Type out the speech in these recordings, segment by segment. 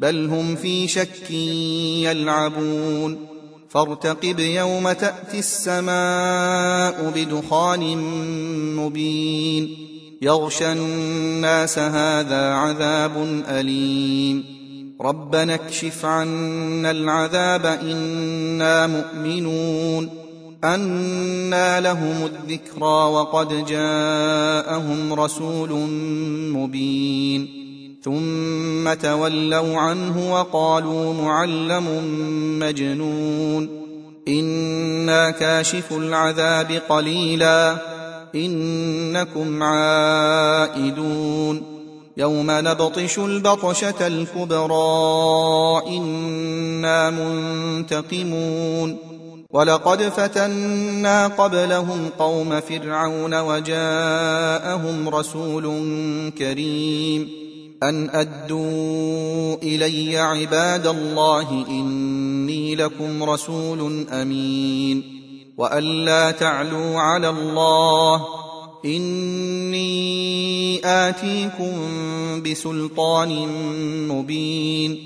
بل هم في شك يلعبون. فارتقب يوم تأتي السماء بدخان مبين. يغشى الناس هذا عذاب أليم. ربنا اكشف عنا العذاب إنا مؤمنون. أنى لهم الذكرى وقد جاءهم رسول مبين. ثم تولوا عنه وقالوا معلم مجنون. إنا كاشف العذاب قليلا. إنكم عائدون. يوم نبطش البطشة الكبرى. إنا منتقمون. ولقد فتنا قبلهم قوم فرعون وجاءهم رسول كريم. أن أدوا إلي عباد الله إني لكم رسول أمين وأن لا تعلوا على الله إني آتيكم بسلطان مبين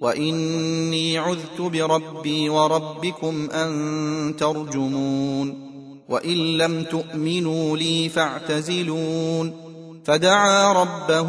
وإني عذت بربي وربكم أن ترجمون وإن لم تؤمنوا لي فاعتزلون فدعا ربه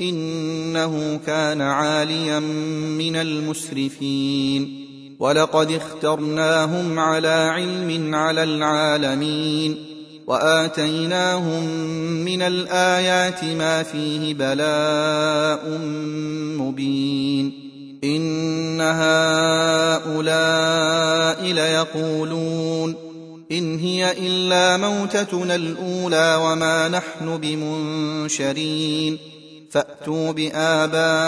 إنه كان عاليا من المسرفين. ولقد اخترناهم على علم على العالمين. وآتيناهم من الآيات ما فيه بلاء مبين. إن هؤلاء ليقولون إن هي إلا موتتنا الأولى وما نحن بمنشرين. فأتوا بآبائنا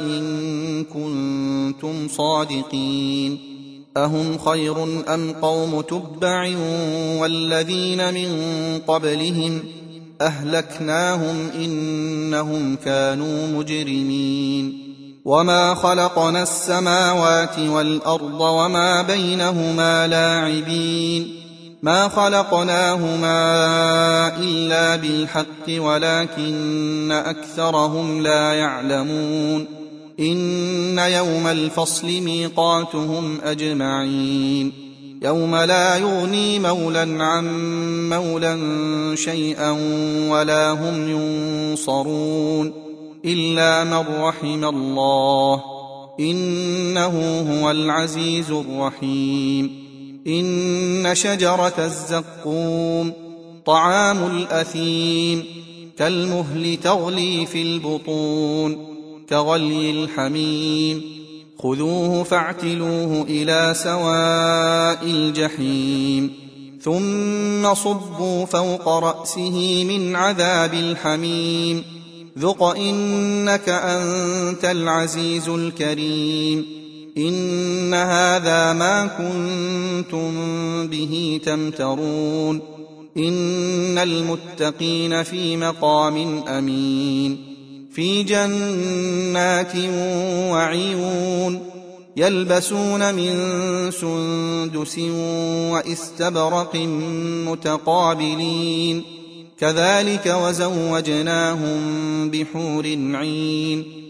إن كنتم صادقين أهم خير أم قوم تبع والذين من قبلهم أهلكناهم إنهم كانوا مجرمين وما خلقنا السماوات والأرض وما بينهما لاعبين ما خلقناهما الا بالحق ولكن اكثرهم لا يعلمون ان يوم الفصل ميقاتهم اجمعين يوم لا يغني مولى عن مولى شيئا ولا هم ينصرون الا من رحم الله انه هو العزيز الرحيم إن شجرة الزقوم طعام الأثيم كالمهل تغلي في البطون كغلي الحميم خذوه فاعتلوه إلى سواء الجحيم ثم صبوا فوق رأسه من عذاب الحميم ذق إنك أنت العزيز الكريم إن هذا ما كنتم به تمترون. إن المتقين في مقام أمين. في جنات وعيون يلبسون من سندس واستبرق متقابلين. كذلك وزوجناهم بحور عين.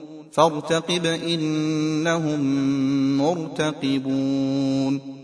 فارتقب إنهم مرتقبون